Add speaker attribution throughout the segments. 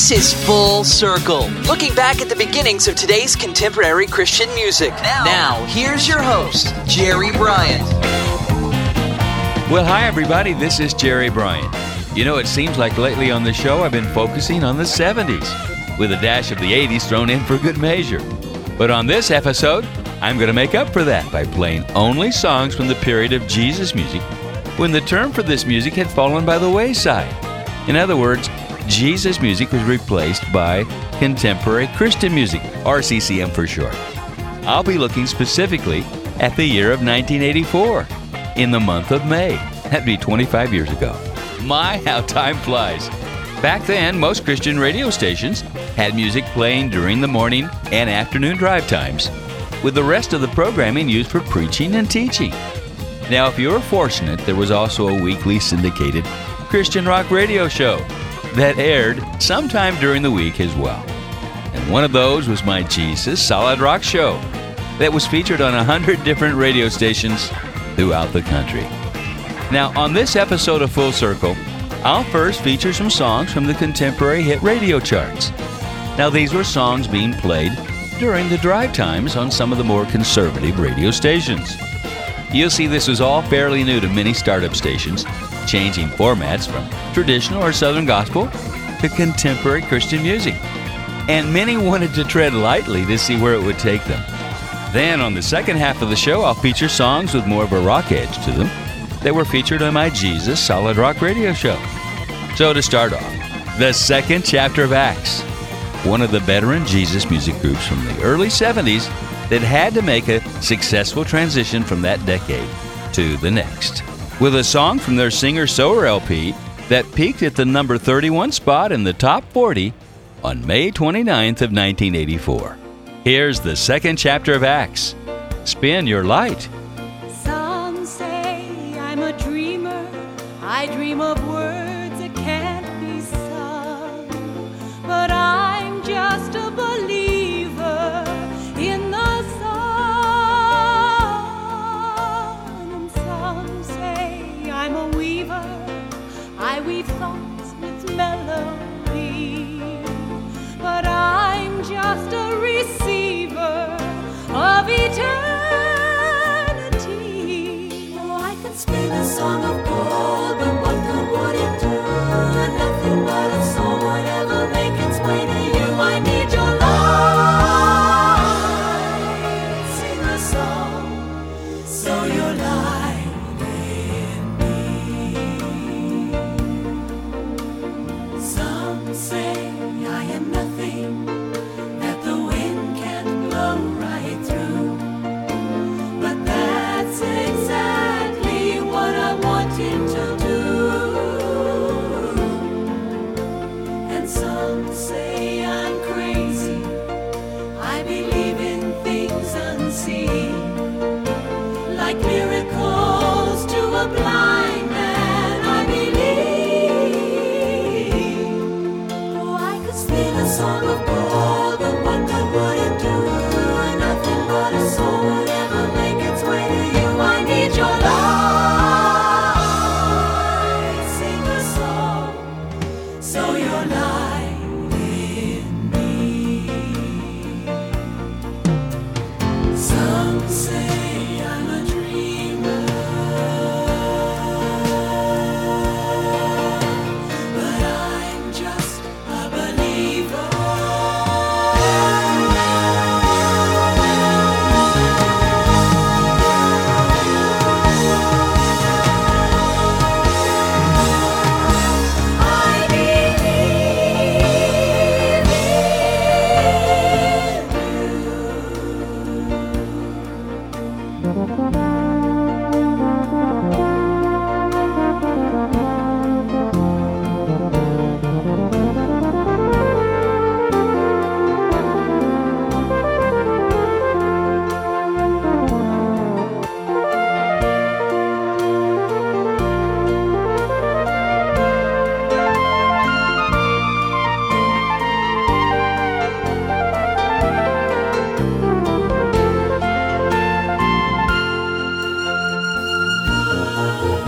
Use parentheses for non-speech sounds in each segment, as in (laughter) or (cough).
Speaker 1: This is Full Circle, looking back at the beginnings of today's contemporary Christian music. Now, here's your host, Jerry Bryant.
Speaker 2: Well, hi, everybody. This is Jerry Bryant. You know, it seems like lately on the show I've been focusing on the 70s, with a dash of the 80s thrown in for good measure. But on this episode, I'm going to make up for that by playing only songs from the period of Jesus music when the term for this music had fallen by the wayside. In other words, Jesus music was replaced by contemporary Christian music, or CCM for short. I'll be looking specifically at the year of 1984 in the month of May. That'd be 25 years ago. My, how time flies. Back then, most Christian radio stations had music playing during the morning and afternoon drive times, with the rest of the programming used for preaching and teaching. Now, if you were fortunate, there was also a weekly syndicated Christian rock radio show that aired sometime during the week as well. And one of those was my Jesus Solid Rock Show that was featured on a hundred different radio stations throughout the country. Now, on this episode of Full Circle, I'll first feature some songs from the contemporary hit radio charts. Now, these were songs being played during the drive times on some of the more conservative radio stations. You'll see this was all fairly new to many startup stations, changing formats from traditional or Southern gospel to contemporary Christian music. And many wanted to tread lightly to see where it would take them. Then, on the second half of the show, I'll feature songs with more of a rock edge to them that were featured on my Jesus Solid Rock radio show. So, to start off, the second chapter of Acts, one of the veteran Jesus music groups from the early 70s that had to make a successful transition from that decade to the next. With a song from their singer Sower LP that peaked at the number 31 spot in the top 40 on May 29th of 1984. Here's the second chapter of Acts. Spin your light.
Speaker 3: Song of gold,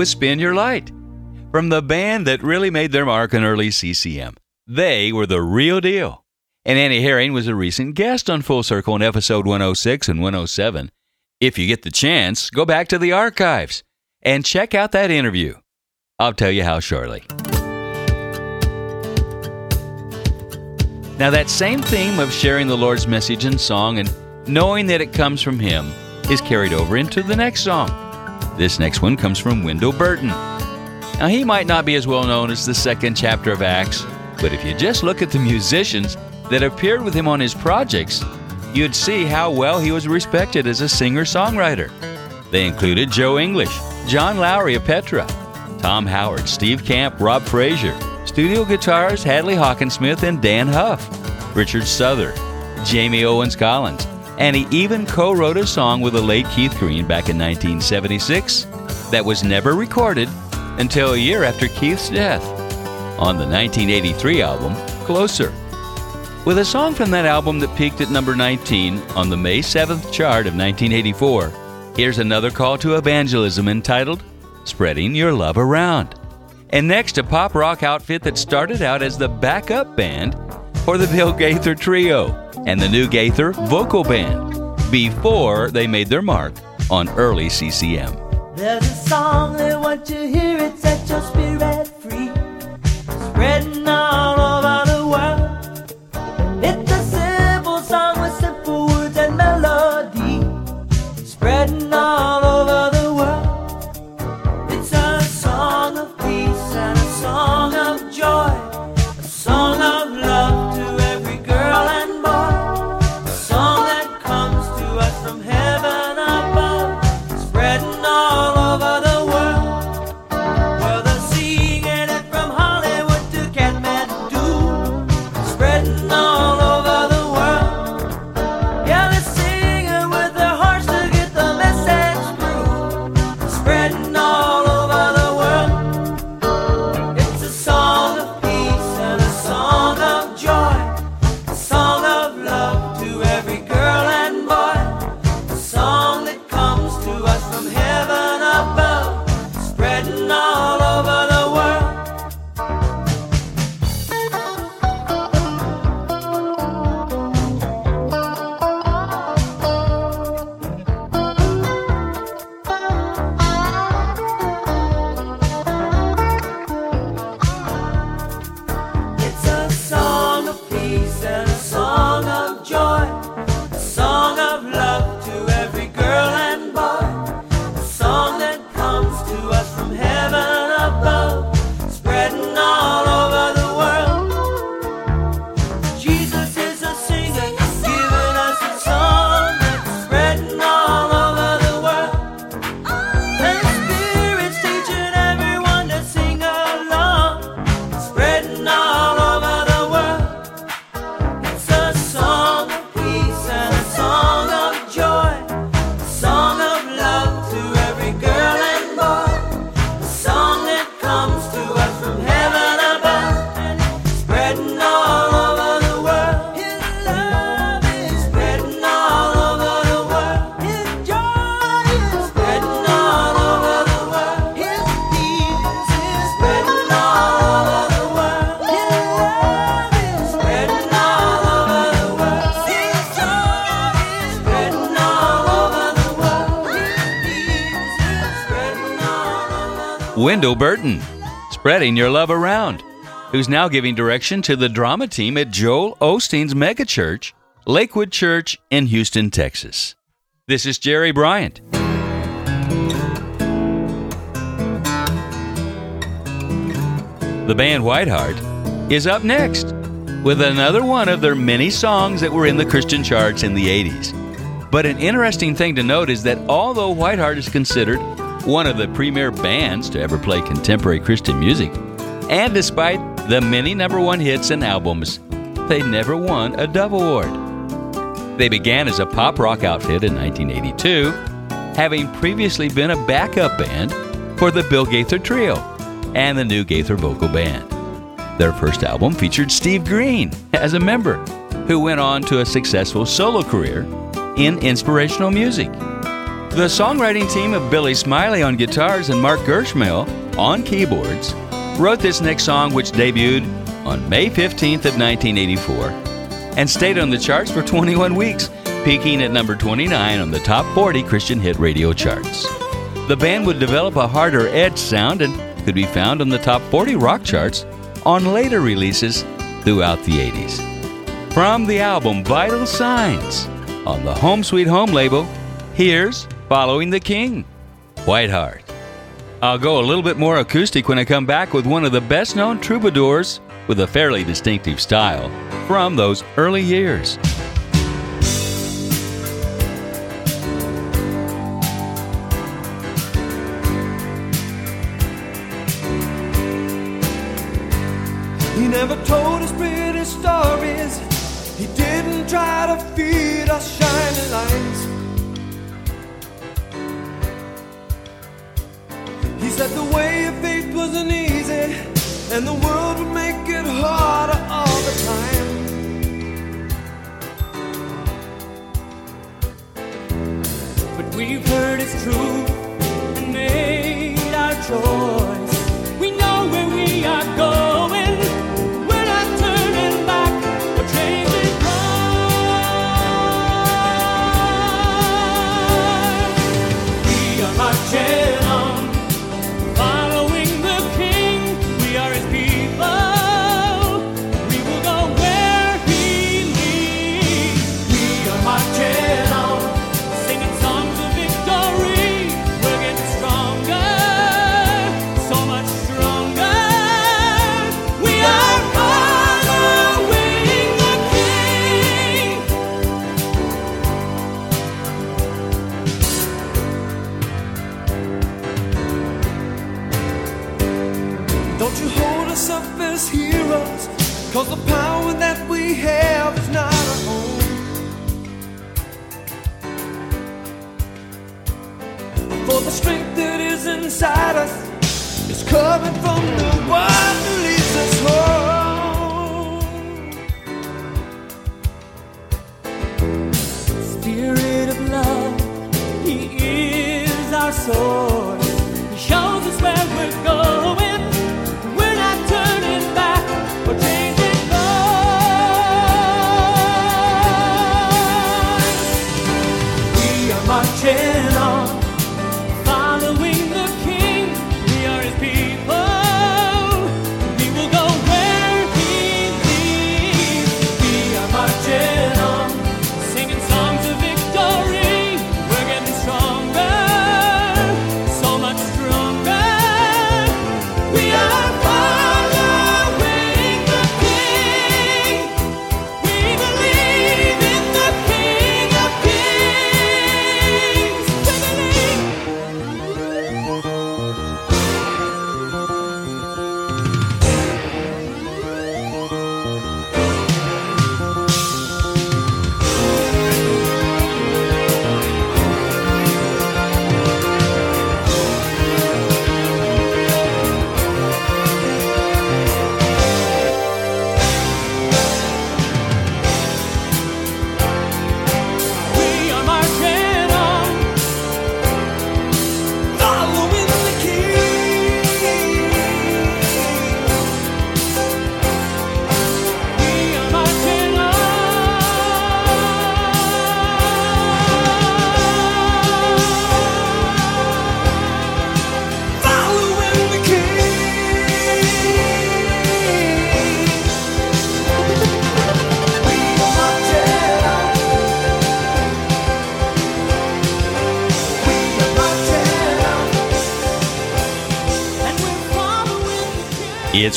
Speaker 2: with Spin Your Light from the band that really made their mark in early CCM. They were the real deal. And Annie Herring was a recent guest on Full Circle in episode 106 and 107. If you get the chance, go back to the archives and check out that interview. I'll tell you how shortly. Now, that same theme of sharing the Lord's message in song and knowing that it comes from Him is carried over into the next song. This next one comes from Wendell Burton. Now, he might not be as well known as the second chapter of Acts, but if you just look at the musicians that appeared with him on his projects, you'd see how well he was respected as a singer songwriter. They included Joe English, John Lawry of Petra, Tom Howard, Steve Camp, Rob Frazier, studio guitars Hadley Hockensmith and Dann Huff, Richard Souther, Jamie Owens Collins, and he even co wrote a song with the late Keith Green back in 1976 that was never recorded until a year after Keith's death on the 1983 album Closer. With a song from that album that peaked at number 19 on the May 7th chart of 1984, here's another call to evangelism entitled Spreading Your Love Around. And next, a pop rock outfit that started out as the backup band for the Bill Gaither Trio and the new Gaither Vocal Band before they made their mark on early CCM.
Speaker 3: There's a song you hear it set your spirit free, spreading all over spreading
Speaker 2: your love around, who's now giving direction to the drama team at Joel Osteen's megachurch, Lakewood Church in Houston, Texas. This is Jerry Bryant. The band Whiteheart is up next with another one of their many songs that were in the Christian charts in the 80s. But an interesting thing to note is that although Whiteheart is considered one of the premier bands to ever play contemporary Christian music, and despite the many number one hits and albums, they never won a Dove Award. They began as a pop rock outfit in 1982, having previously been a backup band for the Bill Gaither Trio and the new Gaither Vocal Band. Their first album featured Steve Green as a member, who went on to a successful solo career in inspirational music. The songwriting team of Billy Smiley on guitars and Mark Gersmehl on keyboards wrote this next song, which debuted on May 15th of 1984 and stayed on the charts for 21 weeks, peaking at number 29 on the top 40 Christian hit radio charts. The band would develop a harder edge sound and could be found on the top 40 rock charts on later releases throughout the 80s. From the album Vital Signs on the Home Sweet Home label, here's Following the King, Whiteheart. I'll go a little bit more acoustic when I come back with one of the best known troubadours with a fairly distinctive style from those early years.
Speaker 4: He never told us pretty stories. He didn't try to feed us Said the way of faith wasn't easy, and the world would make it harder all the time.
Speaker 3: But we've heard it's true and made our choice.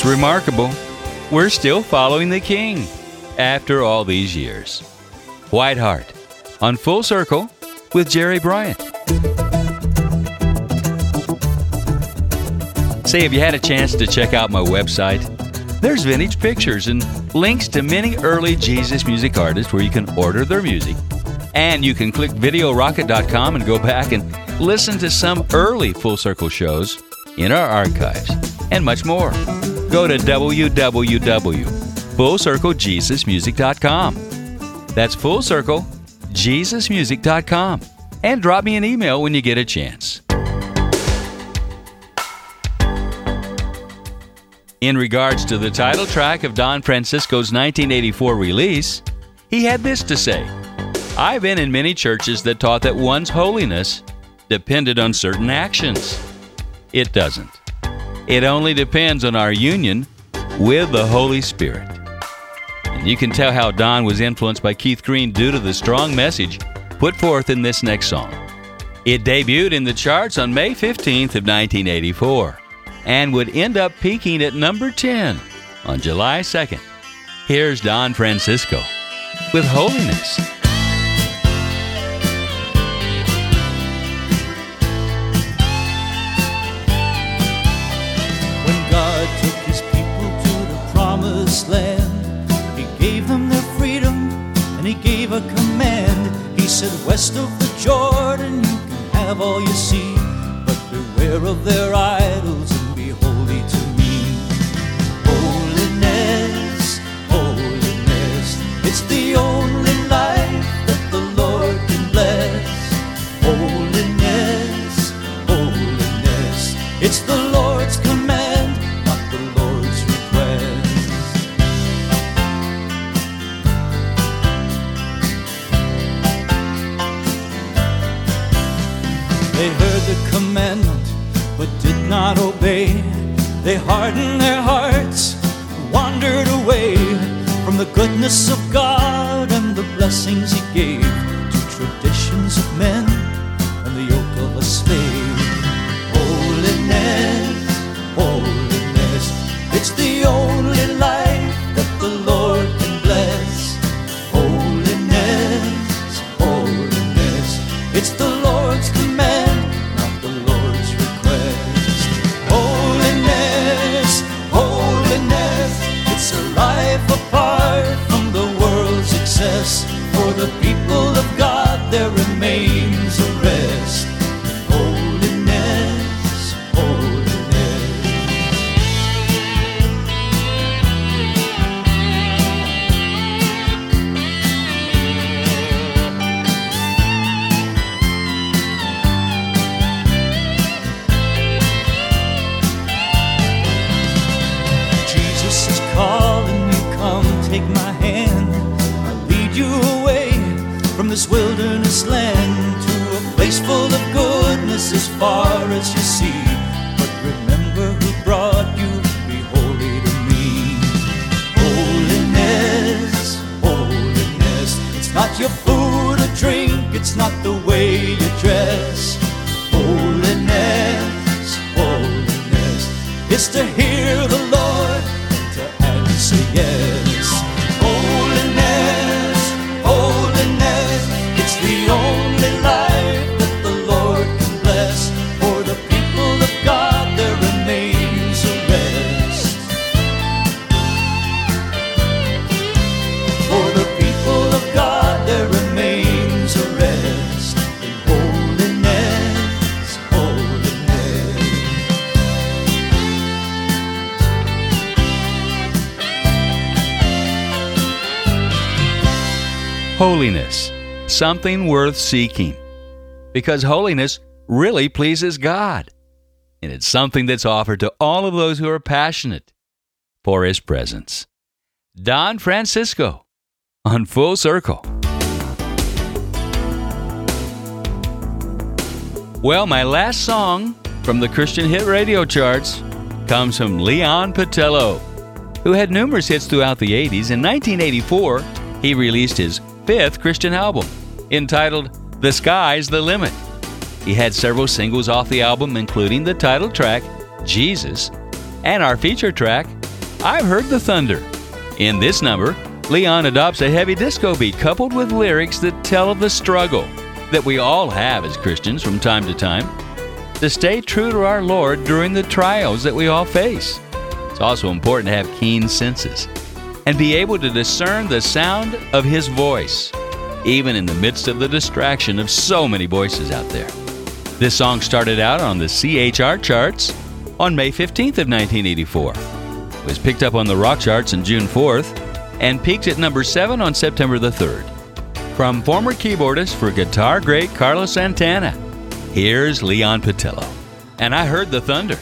Speaker 2: Remarkable. We're still following the King after all these years. White Whiteheart on Full Circle with Jerry Bryant. Say, have you had a chance to check out my website? There's vintage pictures and links to many early Jesus music artists where you can order their music. And you can click videorocket.com and go back and listen to some early Full Circle shows in our archives and much more. Go to www.fullcirclejesusmusic.com. That's Full Circle, JesusMusic.com. and drop me an email when you get a chance. In regards to the title track of Don Francisco's 1984 release, he had this to say I've been in many churches that taught that one's holiness depended on certain actions. It doesn't. It only depends on our union with the Holy Spirit. And you can tell how Don was influenced by Keith Green due to the strong message put forth in this next song. It debuted in the charts on May 15th of 1984 and would end up peaking at number 10 on July 2nd. Here's Don Francisco with Holiness.
Speaker 5: Promised land, he gave them their freedom and he gave a command. He said, West of the Jordan, you can have all you see, but beware of their idols and be holy to me. Holiness, holiness, it's the only there remains
Speaker 2: something worth seeking. Because holiness really pleases God. And it's something that's offered to all of those who are passionate for His presence. Don Francisco on Full Circle. Well, my last song from the Christian Hit Radio charts comes from Leon Patillo, who had numerous hits throughout the 80s. In 1984, he released his fifth Christian album, entitled The Sky's the Limit. He had several singles off the album, including the title track, Jesus, and our feature track, I've Heard the Thunder. In this number, Leon adopts a heavy disco beat coupled with lyrics that tell of the struggle that we all have as Christians from time to time to stay true to our Lord during the trials that we all face. It's also important to have keen senses and be able to discern the sound of His voice, even in the midst of the distraction of so many voices out there. This song started out on the CHR charts on May 15th of 1984. It was picked up on the rock charts on June 4th and peaked at number 7 on September the 3rd.
Speaker 5: from former keyboardist for guitar great Carlos Santana. Here's Leon Patillo. And I heard the thunder.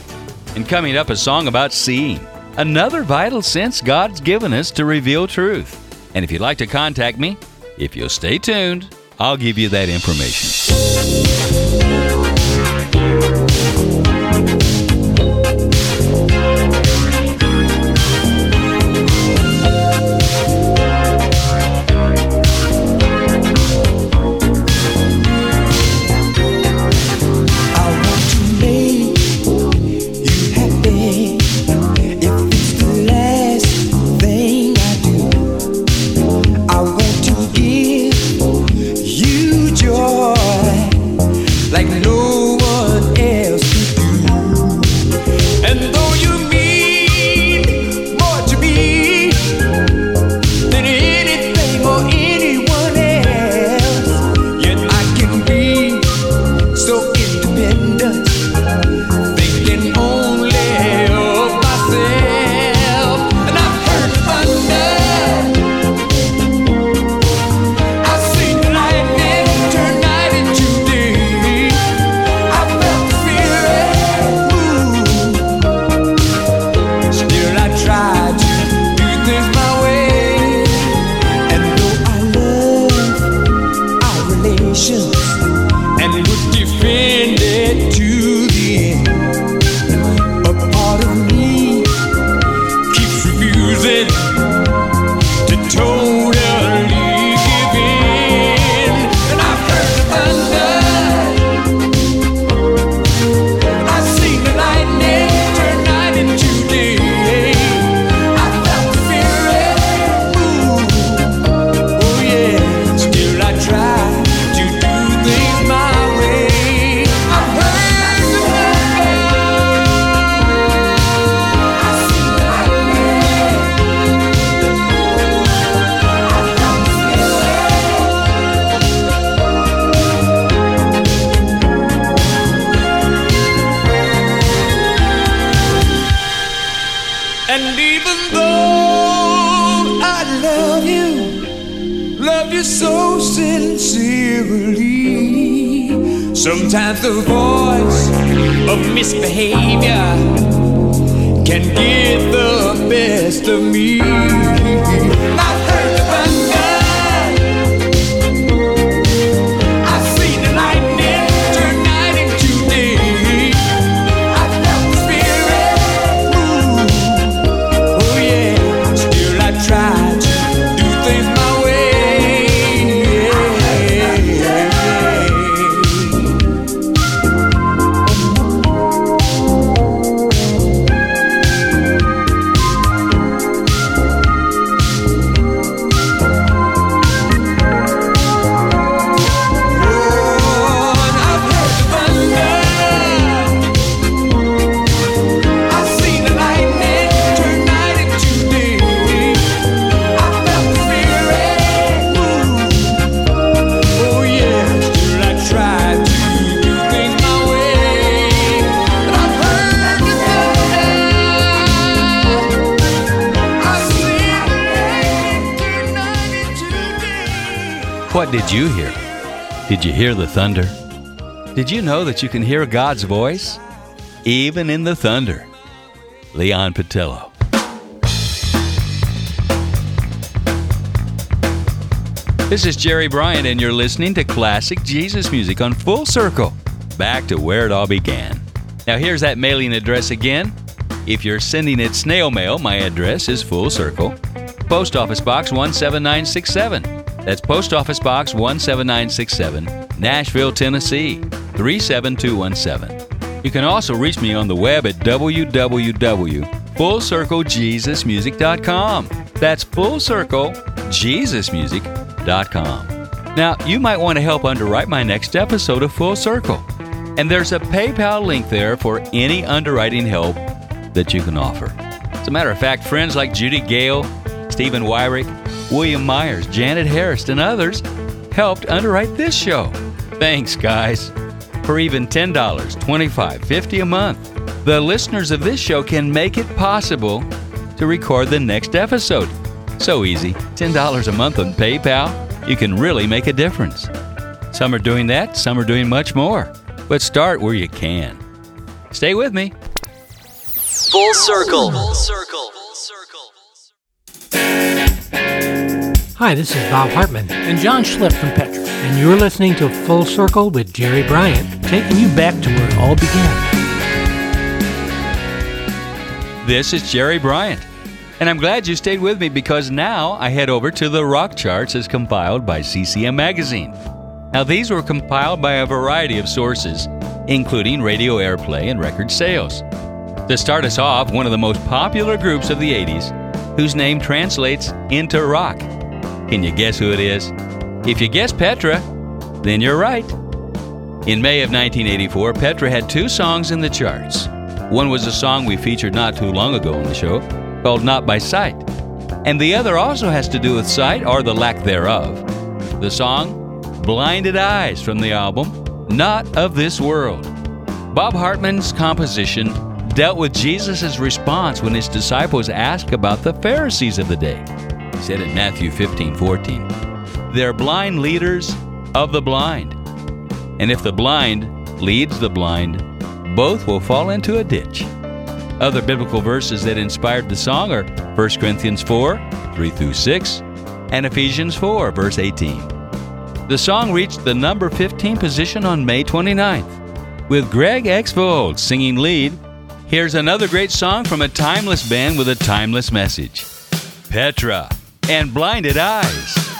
Speaker 5: And coming up, a song about seeing. Another vital sense God's given us to reveal truth. And if you'd like to contact me, if you'll stay tuned, I'll give you that information. Hear the thunder? Did you know that you can hear God's voice? Even in the thunder. Leon Patillo. This is Jerry Bryant, and you're listening to classic Jesus music on Full Circle. Back to where it all began. Now, here's that mailing address again. If you're sending it snail mail, my address is Full Circle, Post Office Box 17967. That's Post Office Box 17967, Nashville, Tennessee 37217. You can also reach me on the web at www.fullcirclejesusmusic.com. That's fullcirclejesusmusic.com. Now, you might want to help underwrite my next episode of Full Circle. And there's a PayPal link there for any underwriting help that you can offer. As a matter of fact, friends like Judy Gale, Stephen Wyrick, William Myers, Janet Harris, and others helped underwrite this show. Thanks, guys. For even $10, $25, $50 a month, the listeners of this show can make it possible to record the next episode. So easy $10 a month on PayPal.
Speaker 2: you can really make a difference. Some are doing that, some are doing much more. But start where you can. Stay with me.
Speaker 1: Full circle. Full circle.
Speaker 6: Hi, this is Bob Hartman and John Schlitt from Petra, and you're listening to Full Circle with Jerry Bryant, taking you back to where it all began.
Speaker 2: This is Jerry Bryant, and I'm glad you stayed with me because now I head over to the rock charts as compiled by CCM Magazine. Now, these were compiled by a variety of sources, including radio airplay and record sales. To start us off, one of the most popular groups of the 80s, whose name translates into rock. Can you guess who it is? If you guess Petra, then you're right. In May of 1984, Petra had two songs in the charts. One was a song we featured not too long ago on the show called Not by Sight. And the other also has to do with sight or the lack thereof. The song Blinded Eyes from the album Not of This World. Bob Hartman's composition dealt with Jesus' response when his disciples asked about the Pharisees of the day said in Matthew 15 14. They're blind leaders of the blind. And if the blind leads the blind, both will fall into a ditch. Other biblical verses that inspired the song are 1 Corinthians 4 3 through 6 and Ephesians 4 verse 18. The song reached the number 15 position on May 29th. With Greg X. Volz singing lead, here's another great song from a timeless band with a timeless message Petra and blinded eyes.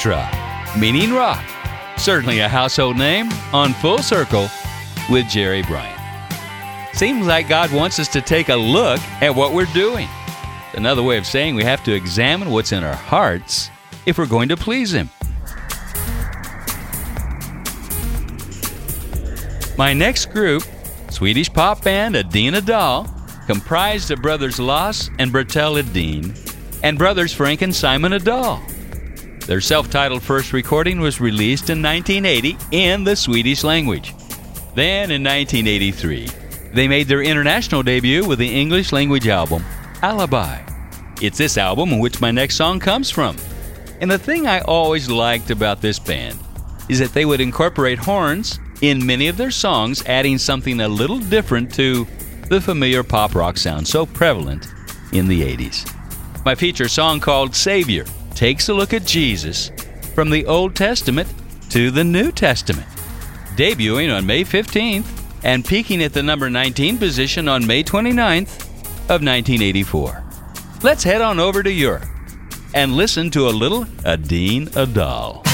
Speaker 2: Petra, meaning rock. Certainly a household name on Full Circle with Jerry Bryant. Seems like God wants us to take a look at what we're doing. Another way of saying we have to examine what's in our hearts if we're going to please Him. My next group, Swedish pop band Edin-Ådahl, comprised of brothers Lars and Bertil Edin and brothers Frank and Simon Ådahl. Their self titled first recording was released in 1980 in the Swedish language. Then in 1983, they made their international debut with the English language album, Alibi. It's this album in which my next song comes from. And the thing I always liked about this band is that they would incorporate horns in many of their songs, adding something a little different to the familiar pop rock sound so prevalent in the 80s. My feature song called Savior takes a look at Jesus from the Old Testament to the New Testament. Debuting on May 15th and peaking at the number 19 position on May 29th of 1984. Let's head on over to Europe and listen to a little
Speaker 7: Edin-Ådahl.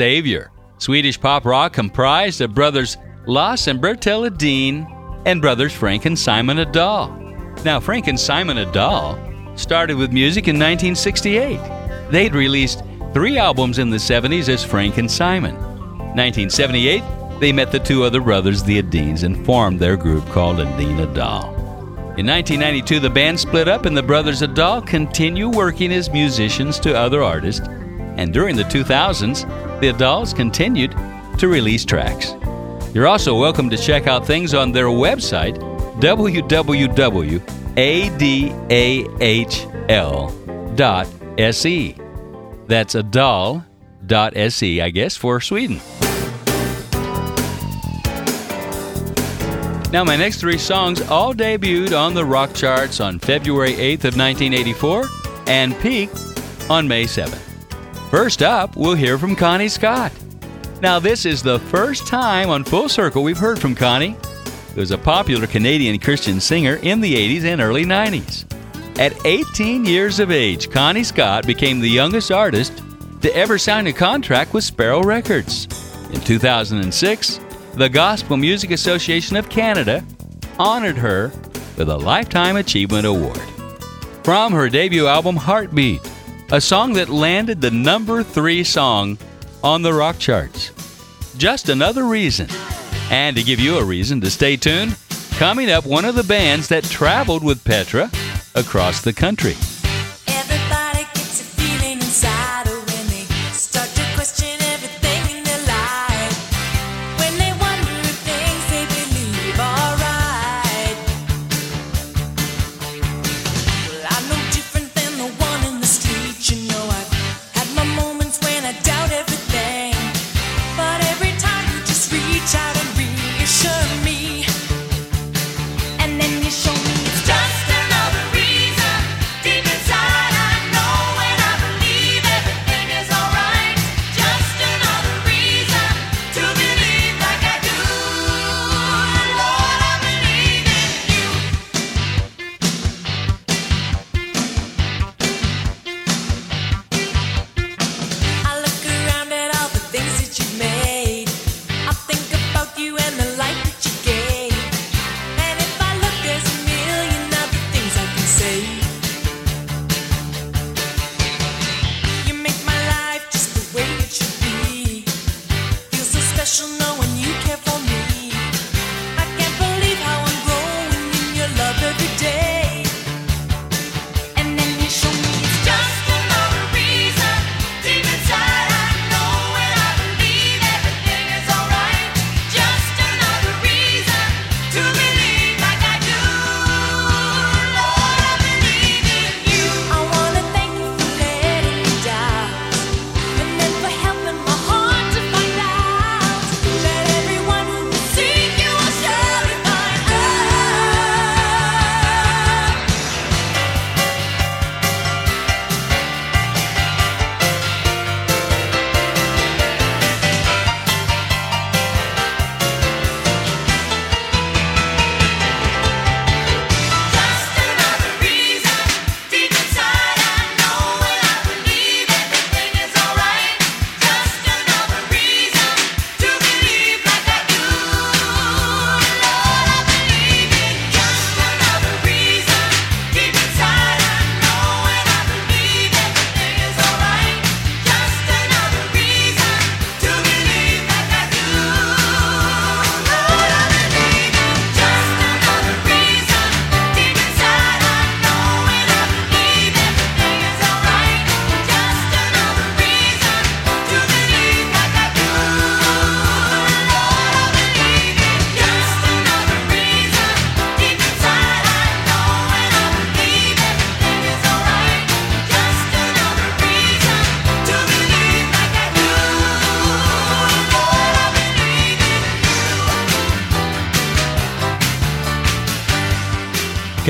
Speaker 7: Savior.
Speaker 3: Swedish pop rock comprised of brothers Lars and Bertil Edin and brothers Frank and Simon Ådahl. Now, Frank and Simon Ådahl started with music in 1968. They'd released three albums in the 70s as Frank and Simon. 1978, they met the two other brothers, the Edins, and formed their group called Edin-Ådahl. In 1992, the band split up, and the brothers Ådahl continue working as musicians to other artists. And during the 2000s, the Ådahls continued to release tracks. You're also welcome to check out things on their website, www.adahl.se. That's adal.se, I guess, for Sweden. Now, my next three songs all debuted on the rock charts on February 8th of 1984 and peaked on May 7th. First up, we'll hear from Connie Scott. Now, this is the first time on Full Circle we've heard from Connie, who was a popular Canadian Christian singer in the 80s and early 90s. At 18 years of age, Connie Scott became the youngest artist to ever sign a contract with Sparrow Records. In 2006, the Gospel Music Association of Canada honored her with a Lifetime Achievement Award. From her debut album Heartbeat, a song that landed the number three song on the rock charts. Just another reason. And to give you a reason to stay tuned, coming up, one of the bands that traveled with Petra across the country.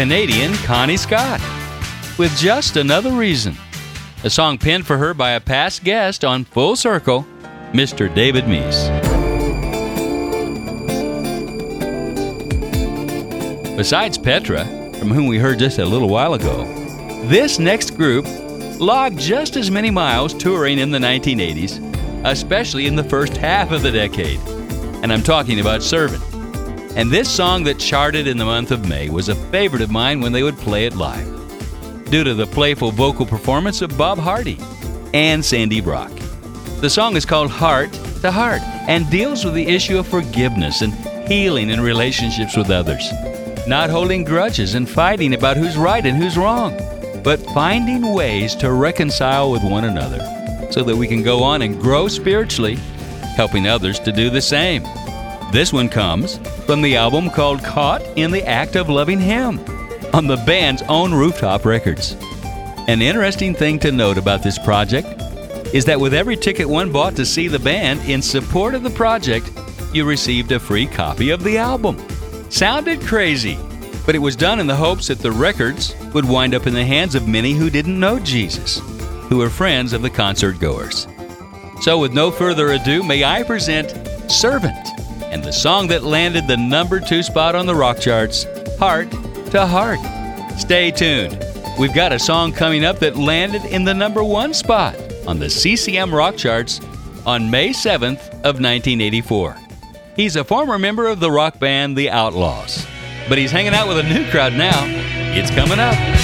Speaker 3: Canadian Connie Scott with Just Another Reason, a song penned for her by a past guest on Full Circle, Mr. David Meece. Besides Petra, from whom we heard just a little while ago, this next group logged just as many miles touring in the 1980s
Speaker 5: especially in the first half of the decade. And I'm talking about Servant. And this song that charted in the month of May was a favorite of mine when they would play it live, due to the playful vocal performance of Bob Hardy and Sandy Brock. The song is called Heart to Heart and deals with the issue of forgiveness and healing in relationships with others. Not holding grudges and fighting about who's right and who's wrong, but finding ways to reconcile with one another so that we can go on and grow spiritually, helping others to do the same. This one comes from the album called Caught in the Act of Loving Him on the band's own Rooftop Records. An interesting thing to note about this project is that with every ticket one bought to see the band in support of the project, you received a free copy of the album. Sounded crazy, but it was done in the hopes that the records would wind up in the hands of many who didn't know Jesus, who were friends of the concert goers. So, with no further ado, may I present Servant and the song that landed the number two spot on the rock charts, Heart to Heart. Stay tuned. We've got a song coming up that landed in the number one spot on the CCM rock charts on May 7th of 1984. He's a former member of the rock band The Outlaws, but he's hanging out with a new crowd now. It's coming up.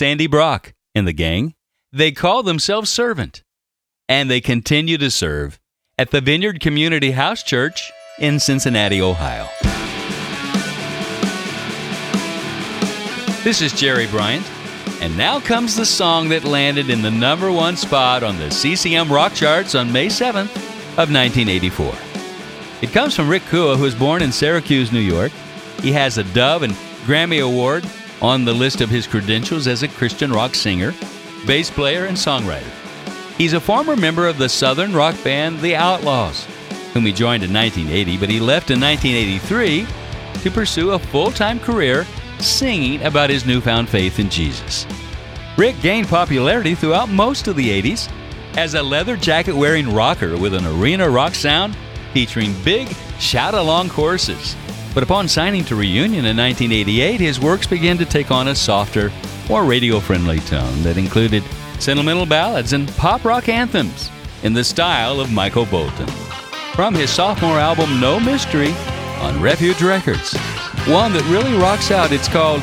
Speaker 5: Sandy Brock and the gang, they call themselves Servant. And they continue to serve at the Vineyard Community House Church in Cincinnati, Ohio. This is Jerry Bryant, and now comes the song that landed in the number one spot on the CCM rock charts on May 7th of 1984. It comes from Rick Cua, who was born in Syracuse, New York. He has a dove and
Speaker 2: Grammy Award on the list of his credentials as a Christian rock singer, bass player, and songwriter. He's a former member of the southern rock band The Outlaws, whom he joined in 1980, but he left in 1983 to pursue a full time career singing about his newfound faith in Jesus. Rick gained popularity throughout most of the 80s as a leather jacket wearing rocker with an arena rock sound featuring big shout along choruses. But upon signing to Reunion in 1988, his works began to take on a softer, more radio friendly tone that included sentimental ballads and pop rock anthems in the style of Michael Bolton. From his sophomore album No Mystery on Refuge Records, one that really rocks out, it's called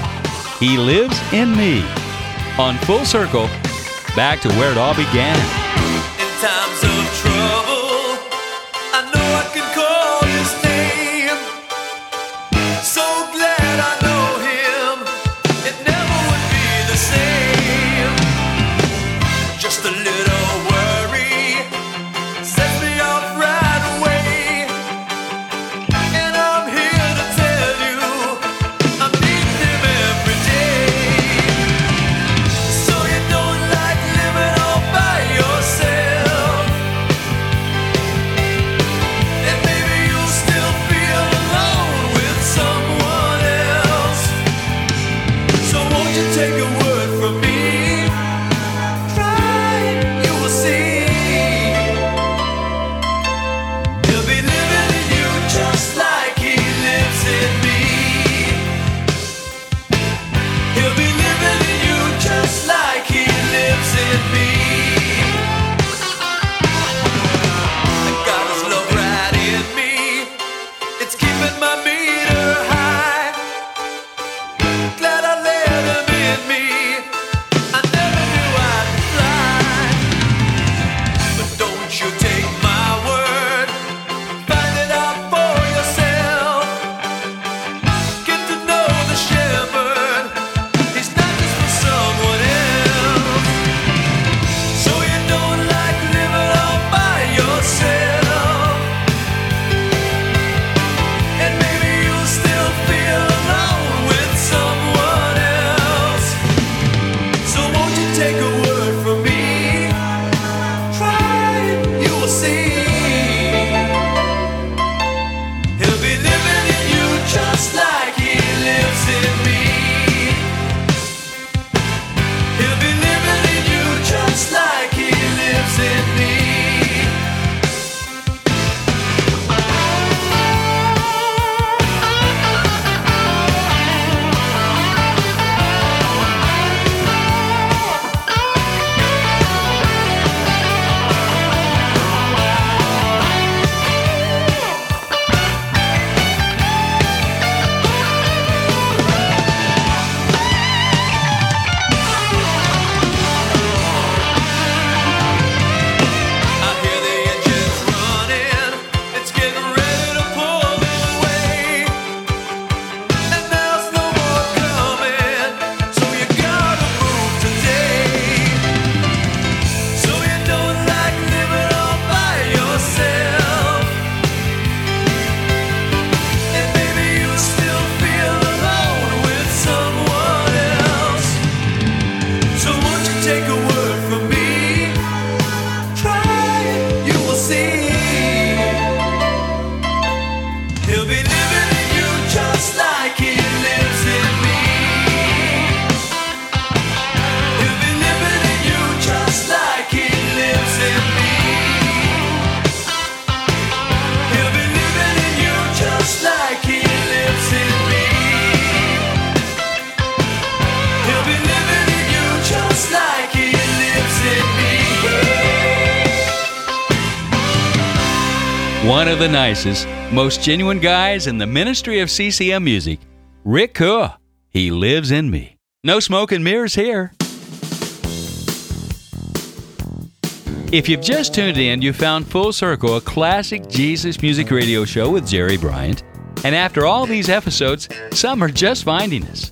Speaker 2: He Lives in Me. On Full Circle, back to where it all began.
Speaker 5: In times of trouble, the
Speaker 2: nicest, most genuine guys in the ministry of CCM music, Rick Cua. He lives in me. No smoke and mirrors here. If you've just tuned in, you found Full Circle, a classic Jesus music radio show with Jerry Bryant. And after all these episodes, some are just finding us.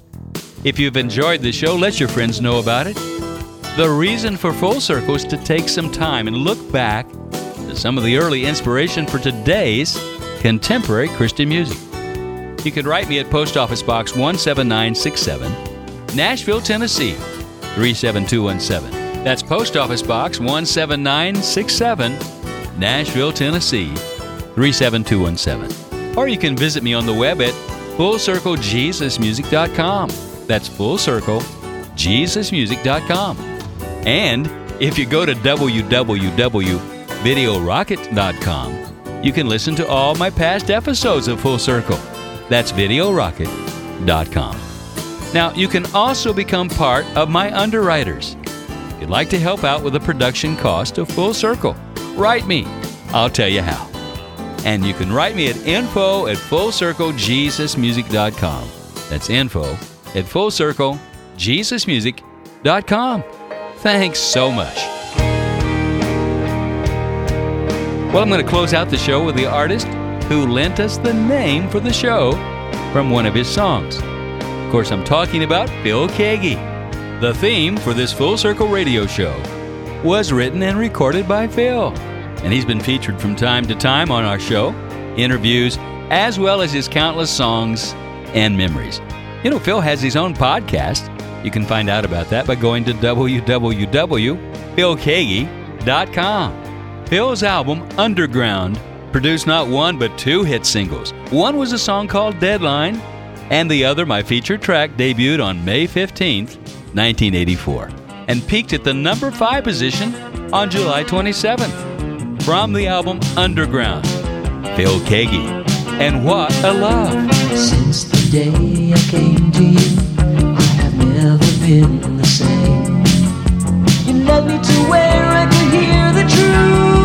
Speaker 2: If you've enjoyed the show, let your friends know about it. The reason for Full Circle is to take some time and look back some of the early inspiration for today's contemporary Christian music. You can write me at Post Office Box 17967, Nashville, Tennessee 37217. That's Post Office Box 17967, Nashville, Tennessee 37217. Or you can visit me on the web at FullCircleJesusMusic.com. That's FullCircleJesusMusic.com. And if you go to www.videorocket.com, you can listen to all my past episodes of Full Circle. That's videorocket.com. Now, you can also become part of my underwriters. If you'd like to help out with the production cost of Full Circle, write me. I'll tell you how. And you can write me at info at fullcirclejesusmusic.com. That's info at fullcirclejesusmusic.com. Thanks so much. Well, I'm going to close out the show with the artist who lent us the name for the show from one of his songs. Of course, I'm talking about Phil Keaggy. The theme for this Full Circle radio show was written and recorded by Phil, and he's been featured from time to time on our show, interviews, as well as his countless songs and memories. You know, Phil has his own podcast. You can find out about that by going to www.philkeaggy.com. Phil's album, Underground, produced not one but two hit singles. One was a song called Deadline, and the other, my featured track, debuted on May 15th, 1984, and peaked at the number five position on July 27th. From the album Underground, Phil Keaggy. And what a love!
Speaker 8: Since the day I came to you, I have never been the same. You led me to where I could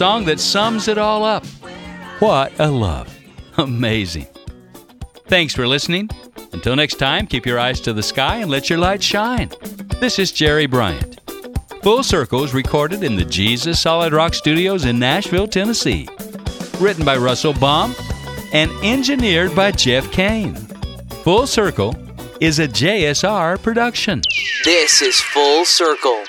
Speaker 2: song that sums it all up. What a love! (laughs) Amazing. Thanks for listening. Until next time, keep your eyes to the sky and let your light shine. This is Jerry Bryant. Full Circle is recorded in the Jesus Solid Rock Studios in Nashville, Tennessee. Written by Russell Baum and engineered by Jeff Kane. Full Circle is a JSR production.
Speaker 1: This is Full Circle